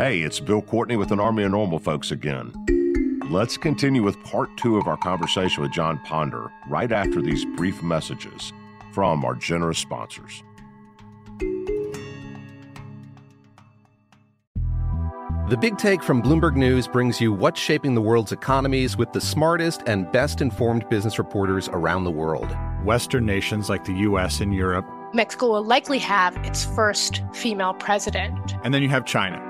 Hey, it's Bill Courtney with an Army of Normal Folks again. Let's continue with part two of our conversation with Jon Ponder right after these brief messages from our generous sponsors. The Big Take from Bloomberg News brings you what's shaping the world's economies with the smartest and best informed business reporters around the world. Western nations like the US and Europe. Mexico will likely have its first female president. And then you have China.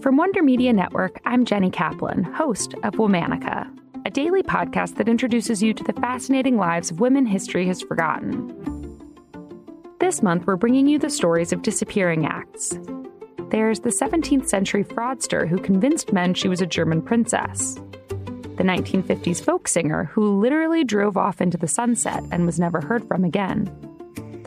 From Wonder Media Network, I'm Jenny Kaplan, host of Womanica, a daily podcast that introduces you to the fascinating lives of women history has forgotten. This month, we're bringing you the stories of disappearing acts. There's the 17th century fraudster who convinced men she was a German princess, the 1950s folk singer who literally drove off into the sunset and was never heard from again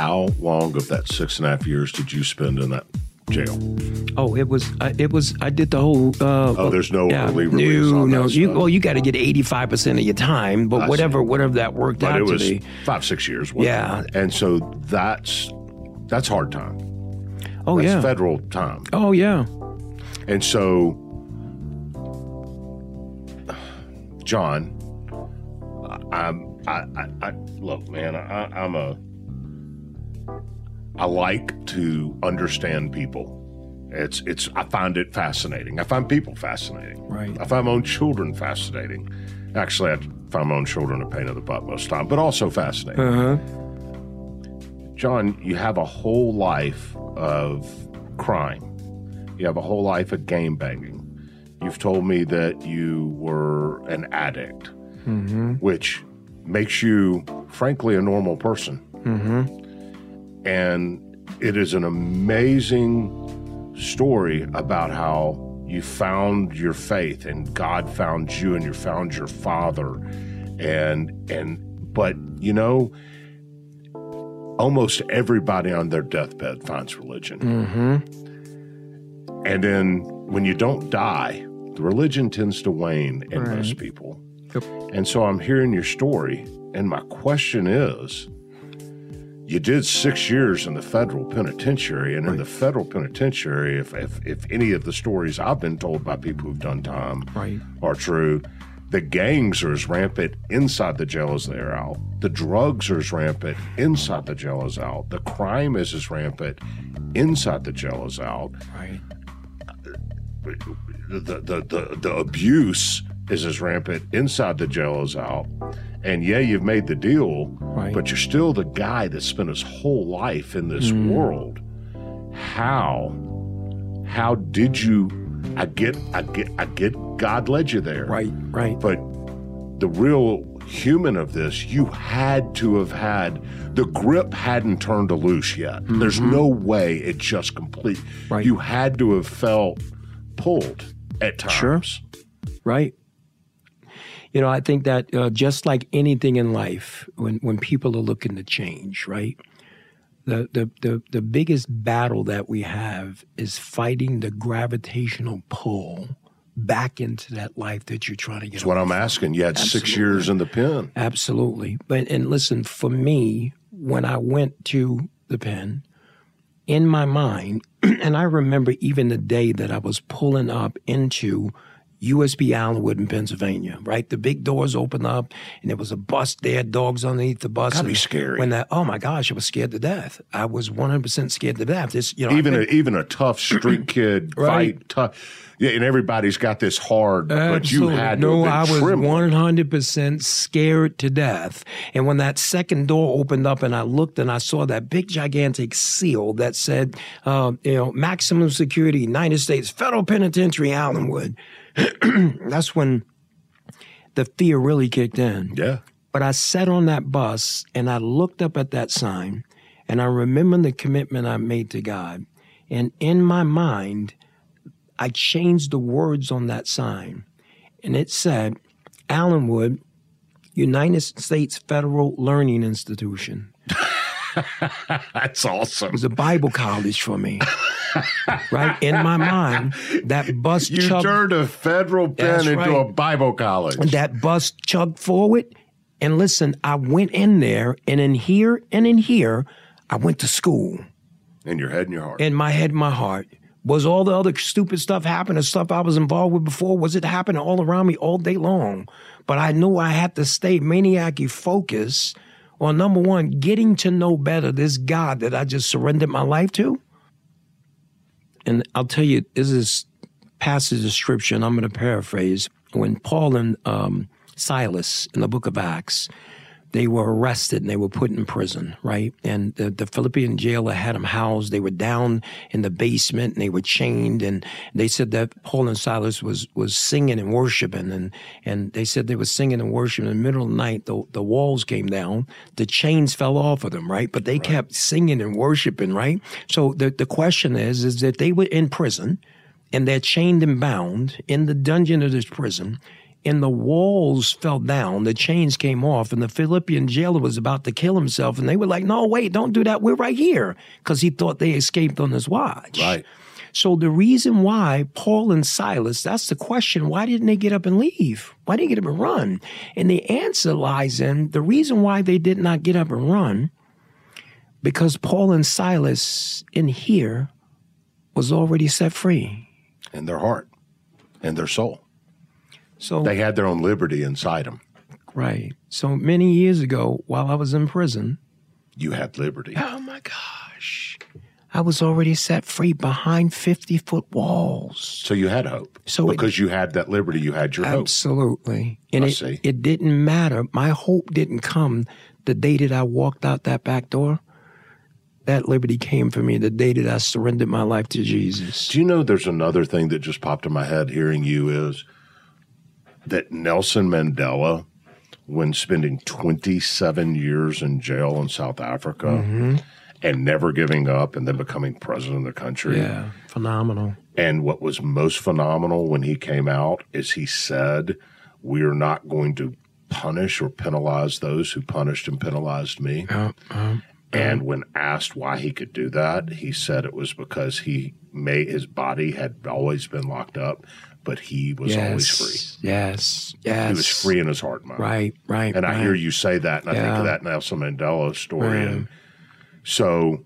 How long of that six and a half years did you spend in that jail? Oh, it was uh, it was. I did the whole. Uh, oh, there's no yeah, early release. No, no. You, well, you got to get eighty five percent of your time, but I whatever, see. whatever that worked but out it was to be. five six years. Yeah. it? and so that's that's hard time. Oh that's yeah. federal time. Oh yeah. And so, Jon, I'm I, I, I look, man. I, I'm a I like to understand people. It's it's I find it fascinating. I find people fascinating. Right. I find my own children fascinating. Actually, I find my own children a pain in the butt most of the time, but also fascinating. Uh huh. Jon, you have a whole life of crime. You have a whole life of game banging. You've told me that you were an addict, Mm-hmm. which makes you, frankly, a normal person. Mm-hmm. And it is an amazing story about how you found your faith and God found you and you found your father. And, and, but, you know, almost everybody on their deathbed finds religion. Mm-hmm. And then when you don't die, the religion tends to wane in Right. most people. Yep. And so I'm hearing your story, and my question is you did six years in the federal penitentiary, and in the federal penitentiary, if, if, if any of the stories I've been told by people who've done time Right. are true, The gangs are as rampant inside the jail as they are out. The drugs are as rampant inside the jail as out. The crime is as rampant inside the jail as out. Right. The, the, the, the abuse is as rampant inside the jail as out. And yeah, you've made the deal, Right. but you're still the guy that spent his whole life in this Mm. world. How? How did you? I get, I get, I get. God led you there, right? Right. But the real human of this, you had to have had the grip hadn't turned loose yet. There's Mhm. no way it just complete. Right. You had to have felt pulled at times. Sure. Right. You know, I think that uh, just like anything in life, when, when people are looking to change, right? The, the, the, the biggest battle that we have is fighting the gravitational pull back into that life that you're trying to get. That's what I'm asking. You had six years in the pen. Absolutely. But and listen, for me, when I went to the pen, in my mind, and I remember even the day that I was pulling up into USP Allenwood in Pennsylvania, right? The big doors opened up and there was a bus there, dogs underneath the bus. Gotta be scary. When that, oh my gosh, I was scared to death. I was 100% scared to death. This, you know, even I've a, even a tough street kid Right. fight, tough. Yeah, and everybody's got this hard, but you Absolutely. had to no. I was one hundred percent scared to death. And when that second door opened up, and I looked and I saw that big gigantic seal that said, uh, you know, maximum security, United States Federal Penitentiary, Allenwood. That's when the fear really kicked in. Yeah. But I sat on that bus and I looked up at that sign, and I remember the commitment I made to God. And in my mind, I changed the words on that sign, and it said, Allenwood, United States Federal Learning Institution. That's awesome. It was a Bible college for me. right? In my mind, that bus You chugged, turned a federal pen into right. a Bible college. that bus chugged forward. And listen, I went in there, and in here and in here, I went to school. in your head and your heart. in my head, my heart. Was all the other stupid stuff happening, stuff I was involved with before? Was it happening all around me all day long? But I knew I had to stay maniac focused on number one, getting to know better this God that I just surrendered my life to. And I'll tell you, this is passage and I'm going to paraphrase. When Paul and um, Silas in the book of Acts, they were arrested and they were put in prison, right? And the, the Philippian jailer had them housed. They were down in the basement and they were chained. And they said that Paul and Silas was was singing and worshiping. And and they said they were singing and worshiping. In the middle of the night, the, the walls came down, the chains fell off of them, right? But they kept singing and worshiping, right? So the, the question is, is that they were in prison and they're chained and bound in the dungeon of this prison. And the walls fell down, the chains came off, and the Philippian jailer was about to kill himself. And they were like, No, wait, don't do that. We're right here. Because he thought they escaped on his watch. Right. So the reason why Paul and Silas, that's the question, why didn't they get up and leave? Why didn't they get up and run? And the answer lies in the reason why they did not get up and run, because Paul and Silas in here was already set free. in their heart and their soul. So They had their own liberty inside them. Right. So many years ago, while I was in prison, You had liberty. oh my gosh, I was already set free behind 50 foot walls. So you had hope. So it- because you had that liberty, you had your hope. Absolutely. And I it, see. it didn't matter. My hope didn't come the day that I walked out that back door. That liberty came for me the day that I surrendered my life to Jesus. Do you know there's another thing that just popped in my head hearing you is that Nelson Mandela, when spending 27 years in jail in South Africa Mhm. and never giving up and then becoming president of the country. Yeah, phenomenal. And what was most phenomenal when he came out is he said, We are not going to punish or penalize those who punished and penalized me. Uh, uh, And when asked why he could do that, he said it was because he made his body had always been locked up, but he was always free. Yes, yes. He was free in his heart and mind. Right, right. And I hear you say that, and I think of that Nelson Mandela story. Right. And so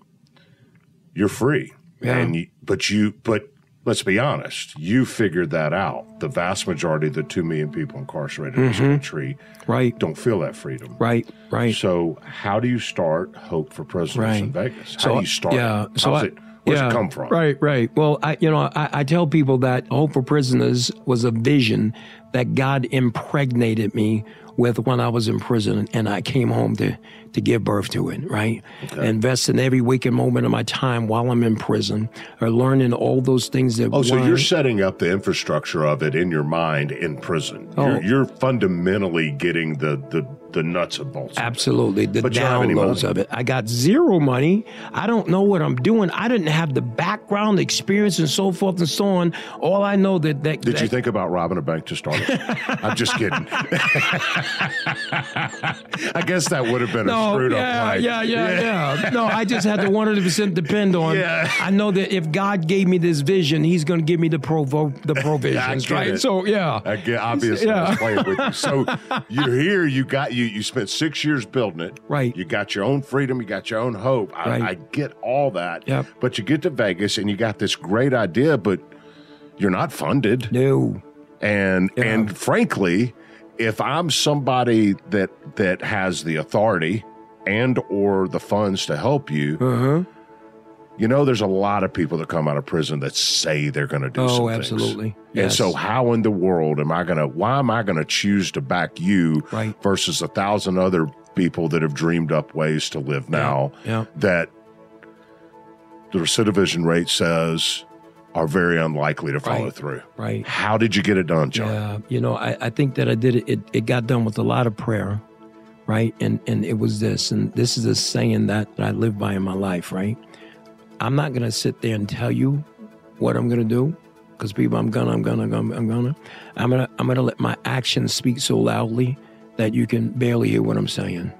you're free, Yeah. and you, but you, but let's be honest, you figured that out. The vast majority of the 2 million people incarcerated in this Mhm. country right. don't feel that freedom. Right, right. So, how do you start Hope for Prisoners in Vegas? How So, do you start? yeah, so I- it, where's yeah, it come from? Right, right. Well, I, you know, I, I tell people that Hope for Prisoners was a vision that God impregnated me with when I was in prison, and I came home to to give birth to it. Right, invest in every waking moment of my time while I'm in prison, or learning all those things that. Oh, so you're setting up the infrastructure of it in your mind in prison. Oh. You're, you're fundamentally getting the, the, the nuts and bolts. of it. Absolutely, the But you don't have any downloads of it. I got zero money. I don't know what I'm doing. I didn't have the background, experience, and so forth and so on. All I know that that Did that, you think about robbing a bank to start it? I'm just kidding. I guess that would have been a no, screwed yeah, up play. yeah, yeah, yeah. No, I just had to 100 percent depend on. Yeah. I know that if God gave me this vision, He's going to give me the provo the provisions, get right? it. So yeah, I get, obviously, Yeah. playing with you. So you're here. You got you. You spent six years building it. Right. You got your own freedom. You got your own hope. I, Right. I get all that. Yep. But you get to Vegas and you got this great idea, but you're not funded. No. And and frankly, if I'm somebody that that has the authority and or the funds to help you, uh-huh. You know, there's a lot of people that come out of prison that say they're going to do something. Oh, some things. absolutely. And so, how in the world am I going to? Why am I going to choose to back you Right. versus a thousand other people that have dreamed up ways to live now yeah. that the recidivism rate says are very unlikely to follow Right. through? Right. How did you get it done, Jon? Yeah, you know, I, I think that I did it, it. It got done with a lot of prayer, right? And and it was this, and this is a saying that I live by in my life, right? I'm not gonna sit there and tell you what I'm gonna do, because people, I'm gonna, I'm gonna, I'm gonna, I'm gonna, I'm gonna, I'm gonna let my actions speak so loudly that you can barely hear what I'm saying.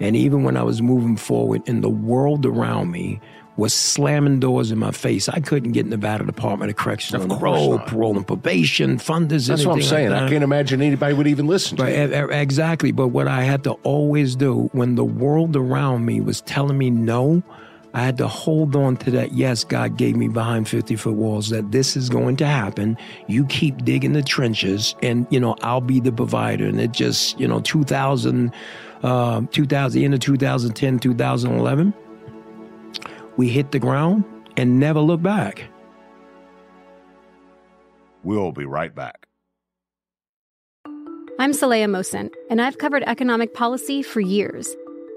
And even when I was moving forward, and the world around me was slamming doors in my face, I couldn't get in the Nevada Department of Corrections Of on road, not. parole and probation, funders. That's what I'm anything like saying. I can't imagine anybody would even listen to e- exactly. But what I had to always do when the world around me was telling me no, I had to hold on to that. Yes, God gave me behind 50 foot walls that this is going to happen. You keep digging the trenches and, you know, I'll be the provider. And it just, you know, 2000, uh, 2000, end of 2010, 2011, we hit the ground and never looked back. We'll be right back. I'm Saleha Mohsin, and I've covered economic policy for years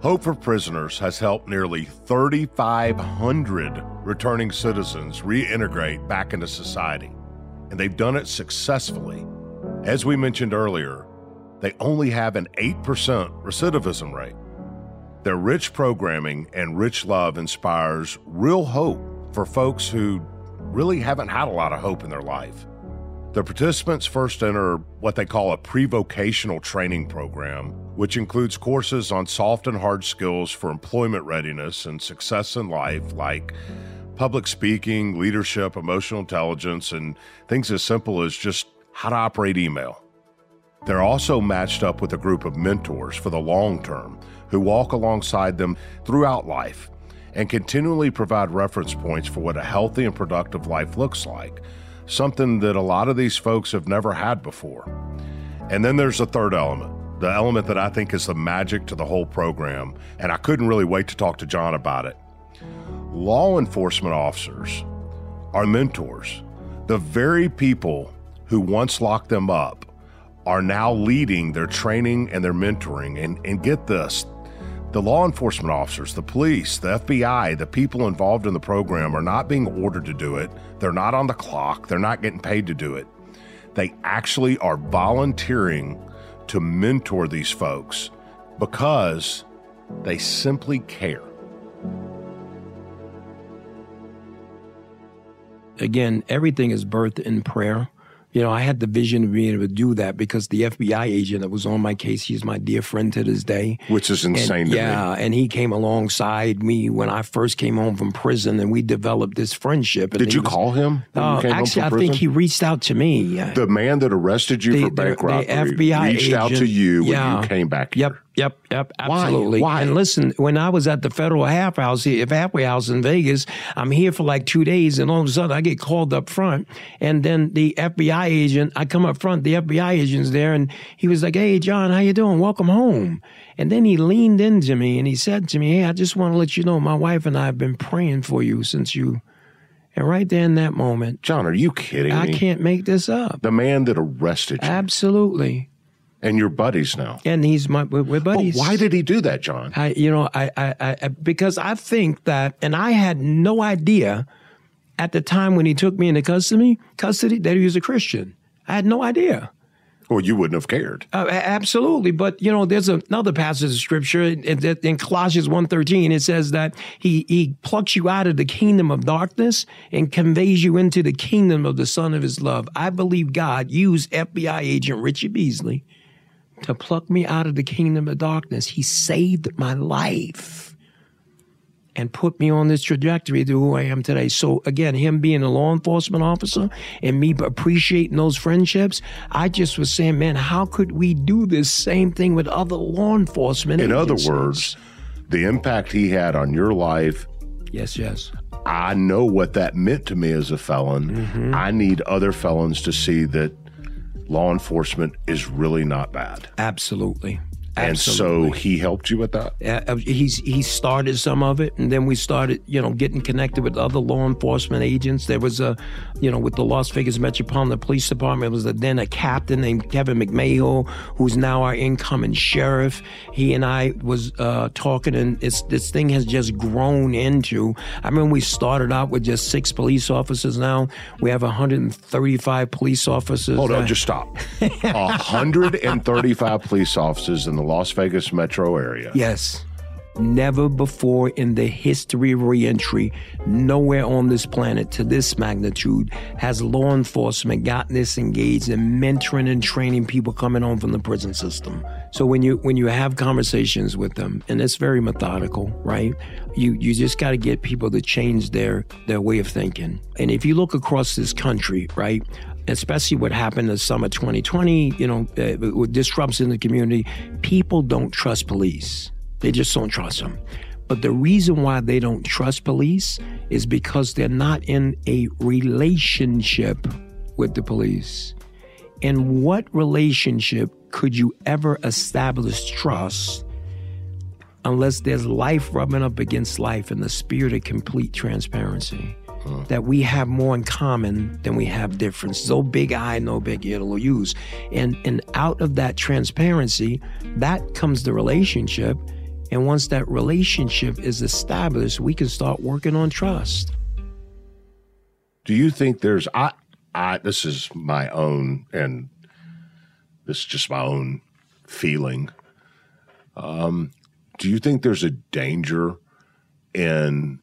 Hope for Prisoners has helped nearly 3,500 returning citizens reintegrate back into society, and they've done it successfully. As we mentioned earlier, they only have an 8% recidivism rate. Their rich programming and rich love inspires real hope for folks who really haven't had a lot of hope in their life. The participants first enter what they call a pre vocational training program, which includes courses on soft and hard skills for employment readiness and success in life, like public speaking, leadership, emotional intelligence, and things as simple as just how to operate email. They're also matched up with a group of mentors for the long term who walk alongside them throughout life and continually provide reference points for what a healthy and productive life looks like something that a lot of these folks have never had before. And then there's a third element, the element that I think is the magic to the whole program, and I couldn't really wait to talk to Jon about it. Law enforcement officers are mentors. The very people who once locked them up are now leading their training and their mentoring. And, and get this the law enforcement officers, the police, the FBI, the people involved in the program are not being ordered to do it. They're not on the clock. They're not getting paid to do it. They actually are volunteering to mentor these folks because they simply care. Again, everything is birthed in prayer. You know, I had the vision of being able to do that because the FBI agent that was on my case, he's my dear friend to this day. Which is insane and, yeah, me. and he came alongside me when I first came home from prison and we developed this friendship. Did you was- call him? when you Uh, home actually, I think he reached out to me. The man that arrested you The- for the- bank the robbery FBI reached out to you when yeah. you came back. Yep, yep, yep, absolutely. Why? And listen, when I was at the Federal Half House, here- halfway house in Vegas, I'm here for like two days, and all of a sudden I get called up front, and then the FBI agent, I come up front, the FBI agent's there, and he was like, "Hey, Jon, how you doing? Welcome home." And then he leaned into me and he said to me, "Hey, I just want to let you know, my wife and I have been praying for you since you." And right there in that moment, Jon, are you kidding I me? can't make this up. The man that arrested you. Absolutely. And you're buddies now. And he's my we're, buddies. why did he do that, Jon? I, you know, I, I, I, because I think that, and I had no idea at the time when he took me into custody, custody that he was a Christian. I had no idea. Well, you wouldn't have cared. Uh, absolutely, but you know, there's another passage of scripture in, in, in Colossians 1.13. It says that he he plucks you out of the kingdom of darkness and conveys you into the kingdom of the Son of His love. I believe God used FBI agent Richard Beasley to pluck me out of the kingdom of darkness. He saved my life and put me on this trajectory to who I am today. So again, him being a law enforcement officer and me appreciating those friendships, I just was saying, man, how could we do this same thing with other law enforcement? In other words, the impact he had on your life. Yes, yes. I know what that meant to me as a felon. Mm-hmm. I need other felons to see that law enforcement is really not bad. Absolutely. And so he helped you with that? Uh, he's he started some of it, and then we started, you know, getting connected with other law enforcement agents. There was a, you know, with the Las Vegas Metropolitan Police Department, there was a, then a captain named Kevin McMahill, who's now our incoming sheriff. He and I was uh, talking, and it's this thing has just grown into. I mean, we started out with just six police officers. Now we have 135 police officers. Hold on, Uh, just stop. 135 police officers in the Las Vegas metro area. Yes. Never before in the history of reentry, nowhere on this planet to this magnitude, has law enforcement gotten this engaged in mentoring and training people coming home from the prison system. So when you when you have conversations with them, and it's very methodical, right? You you just got to get people to change their their way of thinking. And if you look across this country, right, especially what happened in the summer 2020, you know, uh, with disrupts in the community, people don't trust police. They just don't trust them. But the reason why they don't trust police is because they're not in a relationship with the police. In what relationship could you ever establish trust unless there's life rubbing up against life in the spirit of complete transparency? That we have more in common than we have difference. No big I, no big it'll use. And and out of that transparency, that comes the relationship. And once that relationship is established, we can start working on trust. Do you think there's I I this is my own and this is just my own feeling. Um, do you think there's a danger in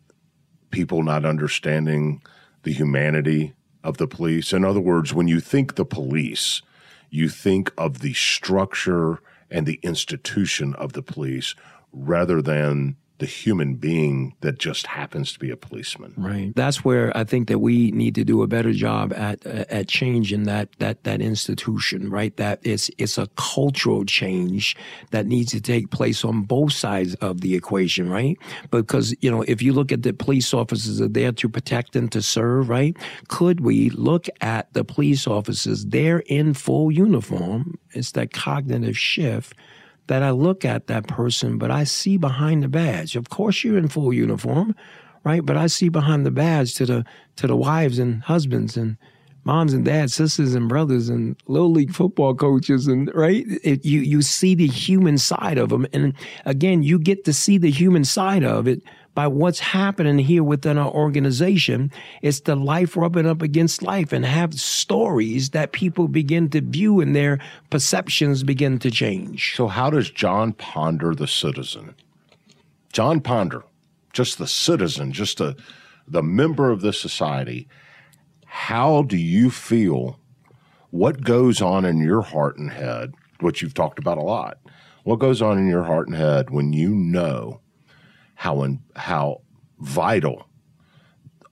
people not understanding the humanity of the police? In other words, when you think the police, you think of the structure and the institution of the police rather than the human being that just happens to be a policeman. Right. That's where I think that we need to do a better job at uh, at changing that that that institution. Right. That it's it's a cultural change that needs to take place on both sides of the equation. Right. Because you know if you look at the police officers are there to protect and to serve. Right. Could we look at the police officers? They're in full uniform. It's that cognitive shift that I look at that person, but I see behind the badge. Of course, you're in full uniform, right? But I see behind the badge to the to the wives and husbands and moms and dads, sisters and brothers, and little league football coaches, and right. It, you you see the human side of them, and again, you get to see the human side of it by what's happening here within our organization. It's the life rubbing up against life and have stories that people begin to view and their perceptions begin to change. So, how does Jon Ponder, the citizen, Jon Ponder, just the citizen, just the, the member of this society, how do you feel? What goes on in your heart and head, which you've talked about a lot? What goes on in your heart and head when you know how in, how vital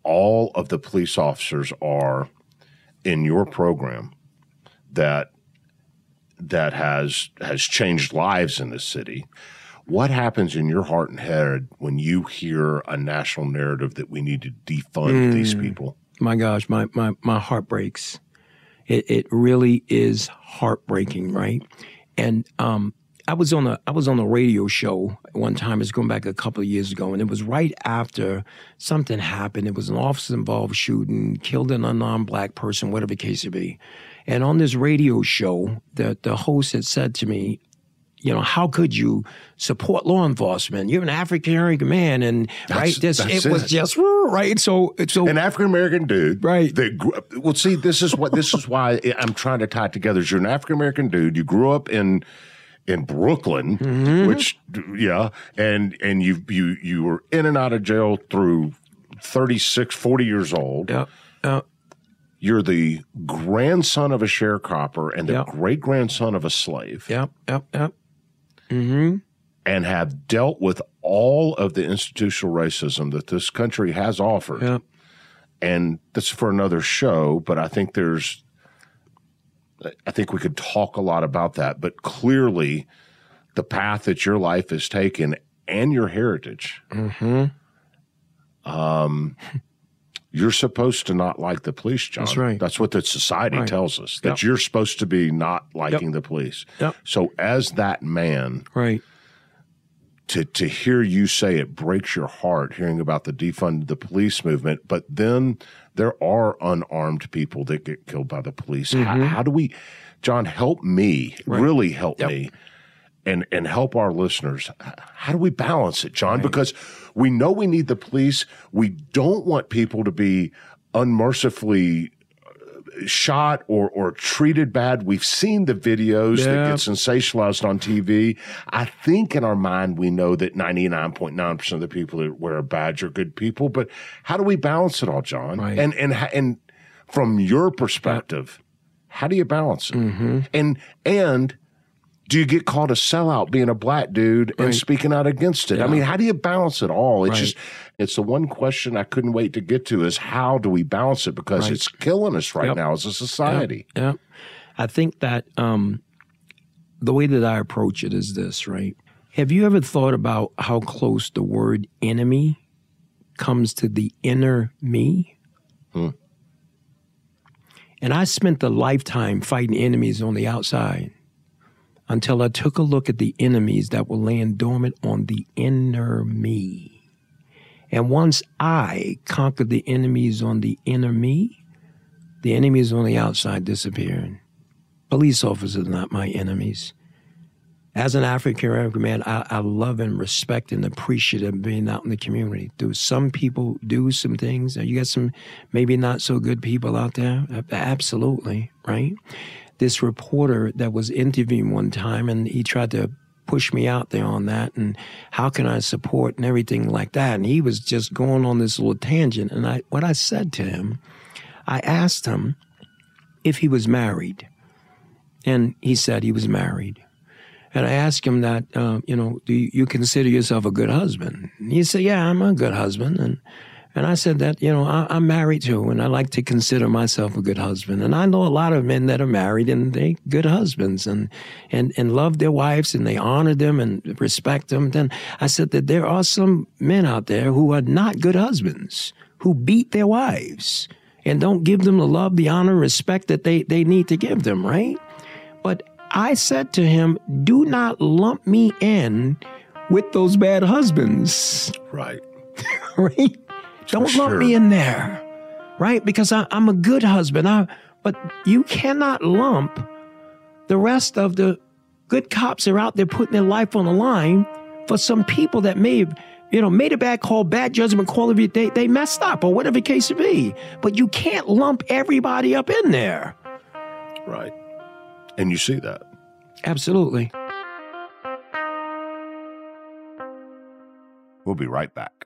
all of the police officers are in your program that that has has changed lives in the city. What happens in your heart and head when you hear a national narrative that we need to defund Mm. these people? My gosh, my my my heart breaks. It it really is heartbreaking, right? And um, I was on a I was on a radio show one time. It's going back a couple of years ago, and it was right after something happened. It was an officer involved shooting, killed an unarmed black person, whatever the case may be. And on this radio show, the the host had said to me, you know, how could you support law enforcement? You're an African American man, and right, this that's it, was just right. So, so an African American dude, right? That grew, well, see, this is what this is why I'm trying to tie it together. Is you're an African American dude. You grew up in in Brooklyn, Mm-hmm. which yeah, and and you you you were in and out of jail through 36, 40 years old. Yeah. Yeah. You're the grandson of a sharecropper and the Yep. great grandson of a slave. Yep, yep, yep. Mm-hmm. And have dealt with all of the institutional racism that this country has offered. Yep. And that's for another show, but I think there's I think we could talk a lot about that, but clearly the path that your life has taken and your heritage. Mm-hmm. Um, you're supposed to not like the police, Jon. That's right. That's what the society Right. tells us that Yep. you're supposed to be not liking the police. Yep. So, as that man, right, to to hear you say it breaks your heart hearing about the defund the police movement, but then there are unarmed people that get killed by the police. How, Mhm. how do we, Jon? Help me, Right. really help Yep. me. And, and help our listeners. How do we balance it, Jon? Because we know we need the police. We don't want people to be unmercifully shot or or treated bad. We've seen the videos that get sensationalized on TV. I think in our mind we know that 99.9% of the people that wear a badge are good people, but how do we balance it all, Jon? Right. And and and from your perspective, how do you balance it? Mm-hmm. And and do you get called a sellout being a black dude and speaking out against it? I mean, how do you balance it all? It's Right. just it's the one question I couldn't wait to get to is how do we balance it because Right. it's killing us right Yep. now as a society. Yeah, yeah. I think that um, the way that I approach it is this, right? Have you ever thought about how close the word enemy comes to the inner me? Hmm. And I spent a lifetime fighting enemies on the outside until I took a look at the enemies that were laying dormant on the inner me. And once I conquered the enemies on the inner me, the enemies on the outside disappeared. Police officers are not my enemies as an African American man, I, I, love and respect and appreciate of being out in the community. Do some people do some things? You got some maybe not so good people out there? Absolutely, right? This reporter that was interviewing one time and he tried to push me out there on that and how can I support and everything like that. And he was just going on this little tangent. And I what I said to him, I asked him if he was married. And he said he was married. And I asked him that, uh, you know, do you consider yourself a good husband? And he said, yeah, I'm a good husband. And, and I said that, you know, I, am married too, and I like to consider myself a good husband. And I know a lot of men that are married and they good husbands and, and, and love their wives and they honor them and respect them. Then I said that there are some men out there who are not good husbands, who beat their wives and don't give them the love, the honor, respect that they, they need to give them, right? But I said to him, Do not lump me in with those bad husbands. Right. right? Don't sure. lump me in there. Right? Because I, am a good husband. I, but you cannot lump the rest of the good cops that are out there putting their life on the line for some people that may have, you know, made a bad call, bad judgment call of. They, they messed up or whatever the case may be. But you can't lump everybody up in there. Right. And you see that. Absolutely. We'll be right back.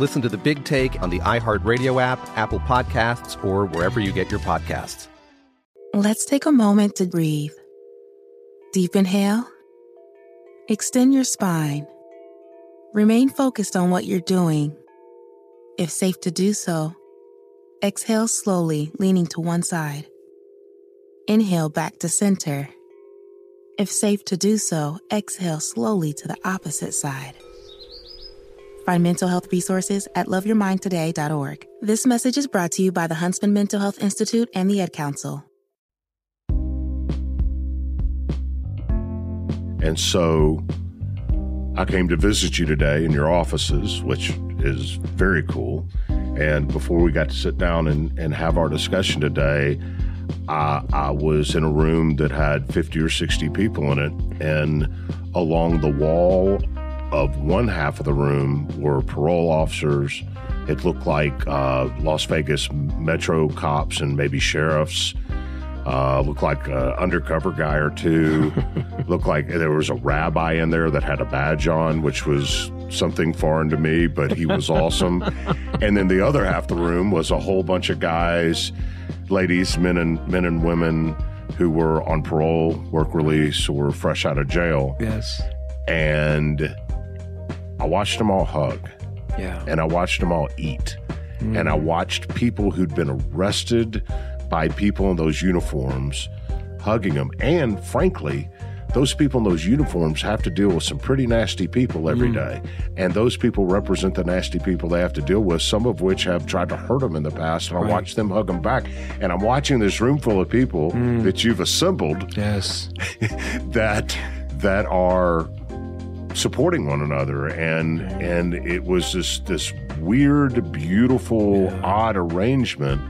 Listen to the big take on the iHeartRadio app, Apple Podcasts, or wherever you get your podcasts. Let's take a moment to breathe. Deep inhale, extend your spine Remain focused on what you're doing. If safe to do so, exhale slowly, leaning to one side. Inhale back to center. If safe to do so, exhale slowly to the opposite side. Find mental health resources at loveyourmindtoday.org. This message is brought to you by the Huntsman Mental Health Institute and the Ad Council. And so I came to visit you today in your offices, which is very cool. And before we got to sit down and, and have our discussion today, I, I was in a room that had 50 or 60 people in it. And along the wall of one half of the room were parole officers. It looked like uh, Las Vegas metro cops and maybe sheriffs. Uh, looked like an undercover guy or two. looked like there was a rabbi in there that had a badge on, which was something foreign to me, but he was awesome. and then the other half of the room was a whole bunch of guys, ladies, men and men and women who were on parole, work release, or fresh out of jail. Yes. And I watched them all hug. Yeah. And I watched them all eat. Mm. And I watched people who'd been arrested by people in those uniforms hugging them. And frankly, those people in those uniforms have to deal with some pretty nasty people every Mm. day, And those people represent the nasty people they have to deal with, some of which have tried to hurt them in the past. And I Right. watch them hug them back. And I'm watching this room full of people Mm. that you've assembled Yes. that that are supporting one another and and it was this this weird beautiful odd arrangement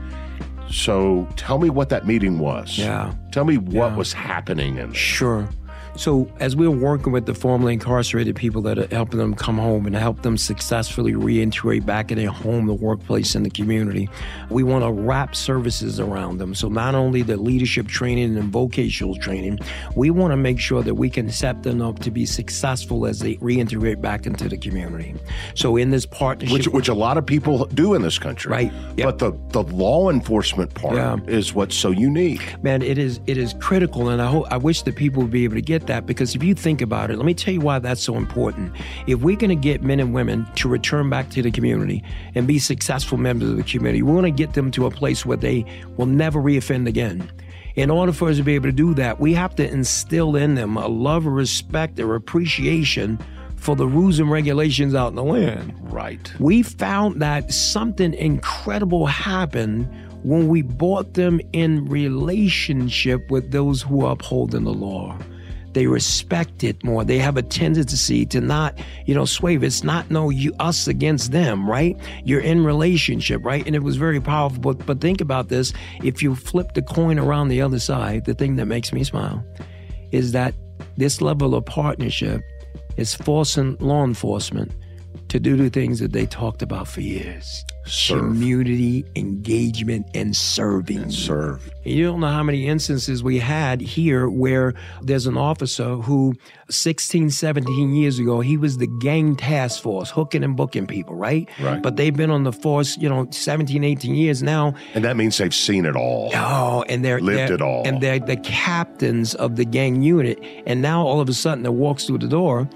so tell me what that meeting was Yeah. tell me what Yeah. was happening in there. Sure. So, as we're working with the formerly incarcerated people that are helping them come home and help them successfully reintegrate back in their home, the workplace, and the community, we want to wrap services around them. So, not only the leadership training and vocational training, we want to make sure that we can set them up to be successful as they reintegrate back into the community. So, in this partnership, which which a lot of people do in this country Right. but the the law enforcement part Yeah. is what's so unique man it is it is critical and i hope i wish that people would be able to get that because if you think about it let me tell you why that's so important. If we're going to get men and women to return back to the community and be successful members of the community we want to get them to a place where they will never reoffend again. In order for us to be able to do that we have to instill in them a love a respect or appreciation for the rules and regulations out in the land. Right. We found that something incredible happened when we brought them in relationship with those who are upholding the law. They respect it more. They have a tendency to not, you know, swerve. It's not no you us against them, right? You're in relationship, right? And it was very powerful. But but think about this. If you flip the coin around the other side, the thing that makes me smile is that this level of partnership is forcing law enforcement to do the things that they talked about for years. Serve. Community engagement and serving. serve You don't know how many instances we had here where there's an officer who 16, 17 years ago, he was the gang task force, hooking and booking people, right? Right. But they've been on the force, you know, 17, 18 years now. and that means they've seen it all Oh, and they're Lived they're- it all. and they're the captains of the gang unit. And now all of a sudden, that walks through the door,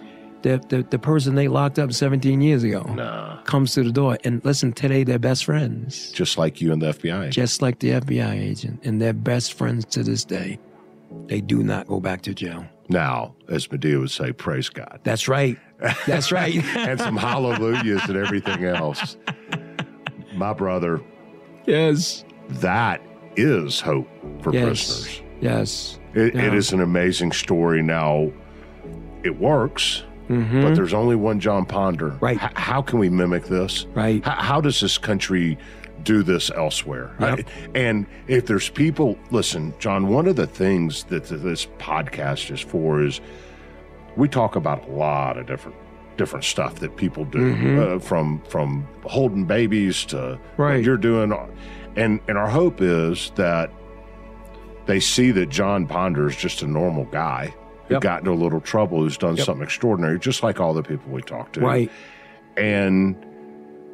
the, the the person they locked up 17 years ago Nah. comes to the door. And listen, today they're best friends, just like you and the fbi just like the FBI agent, and they're best friends to this day. They do not go back to jail. now as Madea would say praise god That's right. That's right. and some hallelujahs and everything else. My brother, yes. that is hope for Yes. prisoners. Yes. It, it Yeah. is an amazing story. Now, it works, Mhm. but there's only one Jon Ponder. Right. H- how can we mimic this? Right. H- how does this country do this elsewhere? Yep. I- and if there's people, listen, Jon, one of the things that this podcast is for is we talk about a lot of different different stuff that people do Mhm. uh, from from holding babies to what Right. you're doing and and our hope is that they see that Jon Ponder is just a normal guy who Yep. got into a little trouble who's done Yep. something extraordinary just like all the people we talk to Right. and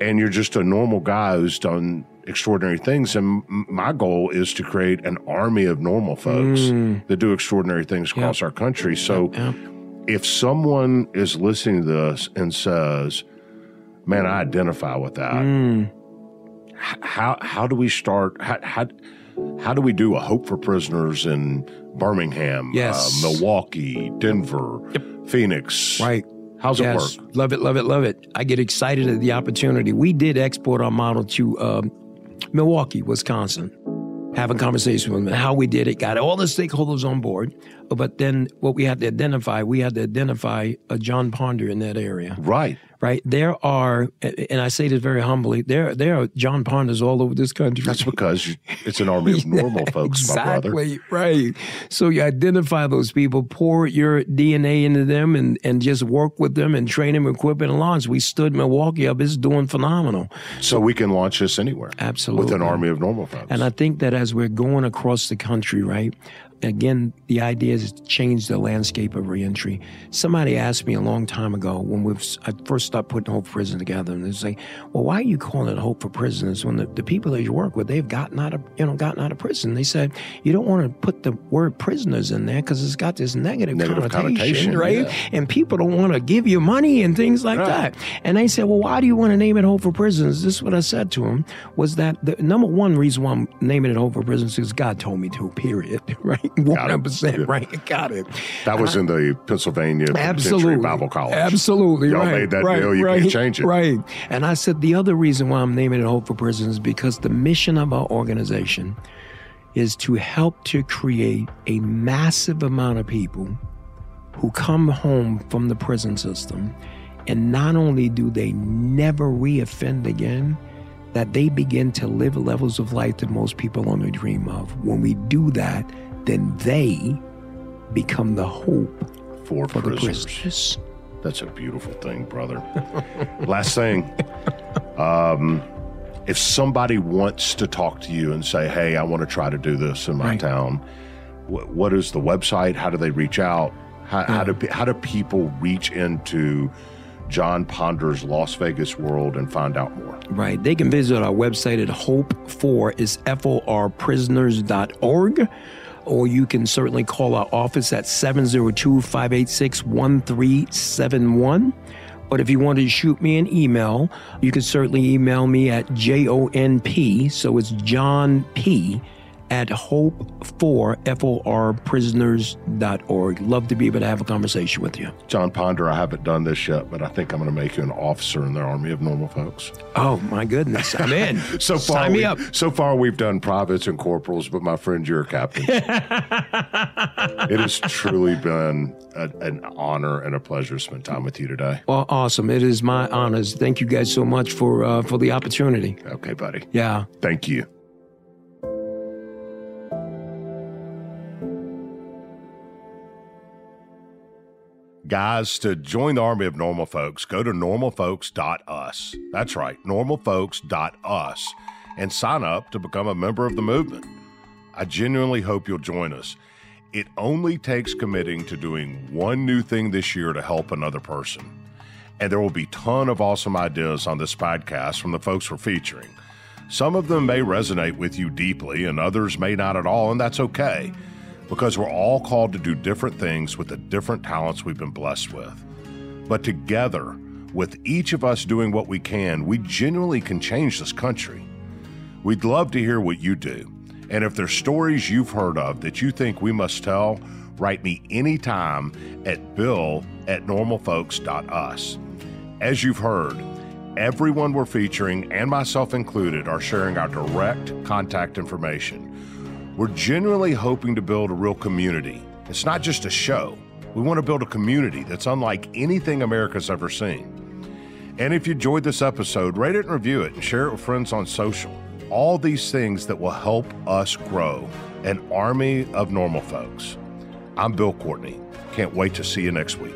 and you're just a normal guy who's done extraordinary things and m- my goal is to create an army of normal folks Mm. that do extraordinary things across our country so Yep. if someone is listening to this and says man i identify with that Mm. how how do we start how, how how do we do a hope for prisoners in birmingham Yes. uh, milwaukee denver phoenix Right. how's it work Love it, love it, love it. I get excited at the opportunity. We did export our model to um, Milwaukee, Wisconsin. Having conversations with them, how we did it, got all the stakeholders on board. But then what we had to identify, we had to identify a Jon Ponder in that area. right right? There are, and I say this very humbly, there there are Jon Ponders all over this country. That's because it's an army of normal folks, exactly, right. So you identify those people, pour your DNA into them, and and just work with them and train them, equip them, and launch. We stood Milwaukee up; it's doing phenomenal. So we can launch this anywhere, absolutely, with an army of normal folks. And I think that as we're going across the country, right, again, the idea is to change the landscape of reentry. Somebody asked me a long time ago when we I first started putting Hope for Prison together, and they say, "Well, why are you calling it Hope for Prisoners when the, the people that you work with they've gotten out of you know gotten out of prison?" They said, "You don't want to put the word prisoners in there because it's got this negative, negative connotation, connotation right? yeah. And people don't want to give you money and things like Right. that." And they said, "Well, why do you want to name it Hope for Prisoners?" This is what I said to them: was that the number one reason why I'm naming it Hope for Prisoners is God told me to. Period. Right? One hundred percent. Right? Got it. That was uh, in the Pennsylvania Absolutely. Bible College. Absolutely. Y'all right. made that right, deal. You right, can't change it. Right. And I said the other reason why I'm naming it Hope for Prisons is because the mission of our organization is to help to create a massive amount of people who come home from the prison system and not only do they never reoffend again, that they begin to live levels of life that most people only dream of. When we do that, then they become the hope for, for the prisoners. prisoners. That's a beautiful thing, brother. Last thing. Um, if somebody wants to talk to you and say, hey, I want to try to do this in my town, wh- what is the website? How do they reach out? How, how, do, how do people reach into Jon Ponder's Las Vegas world and find out more? Right. They can visit our website at hope for is forprisoners.org. Or you can certainly call our office at 702 586 1371. But if you want to shoot me an email, you can certainly email me at J O N P. So it's Jon P at hope for F-O-R prisoners.org. Love to be able to have a conversation with you. Jon Ponder, I haven't done this yet, but I think I'm going to make you an officer in the Army of Normal Folks. Oh my goodness, I'm in. so far, Sign me up. So far, we've done privates and corporals, but my friend, you're a captain. it has truly been a, an honor and a pleasure to spend time with you today. Well, awesome. It is my honors. Thank you guys so much for uh, for the opportunity. Okay, buddy. Yeah. Thank you. Guys, to join the army of normal folks, go to normalfolks.us. That's right, normalfolks.us, and sign up to become a member of the movement. I genuinely hope you'll join us. It only takes committing to doing one new thing this year to help another person. And there will be ton of awesome ideas on this podcast from the folks we're featuring. Some of them may resonate with you deeply, and others may not at all, and that's okay because we're all called to do different things with the different talents we've been blessed with. But together, with each of us doing what we can, we genuinely can change this country. We'd love to hear what you do. And if there's stories you've heard of that you think we must tell, write me anytime at bill at normalfolks.us. As you've heard, everyone we're featuring, and myself included, are sharing our direct contact information. We're genuinely hoping to build a real community. It's not just a show. We want to build a community that's unlike anything America's ever seen. And if you enjoyed this episode, rate it and review it and share it with friends on social. All these things that will help us grow an army of normal folks. I'm Bill Courtney. Can't wait to see you next week.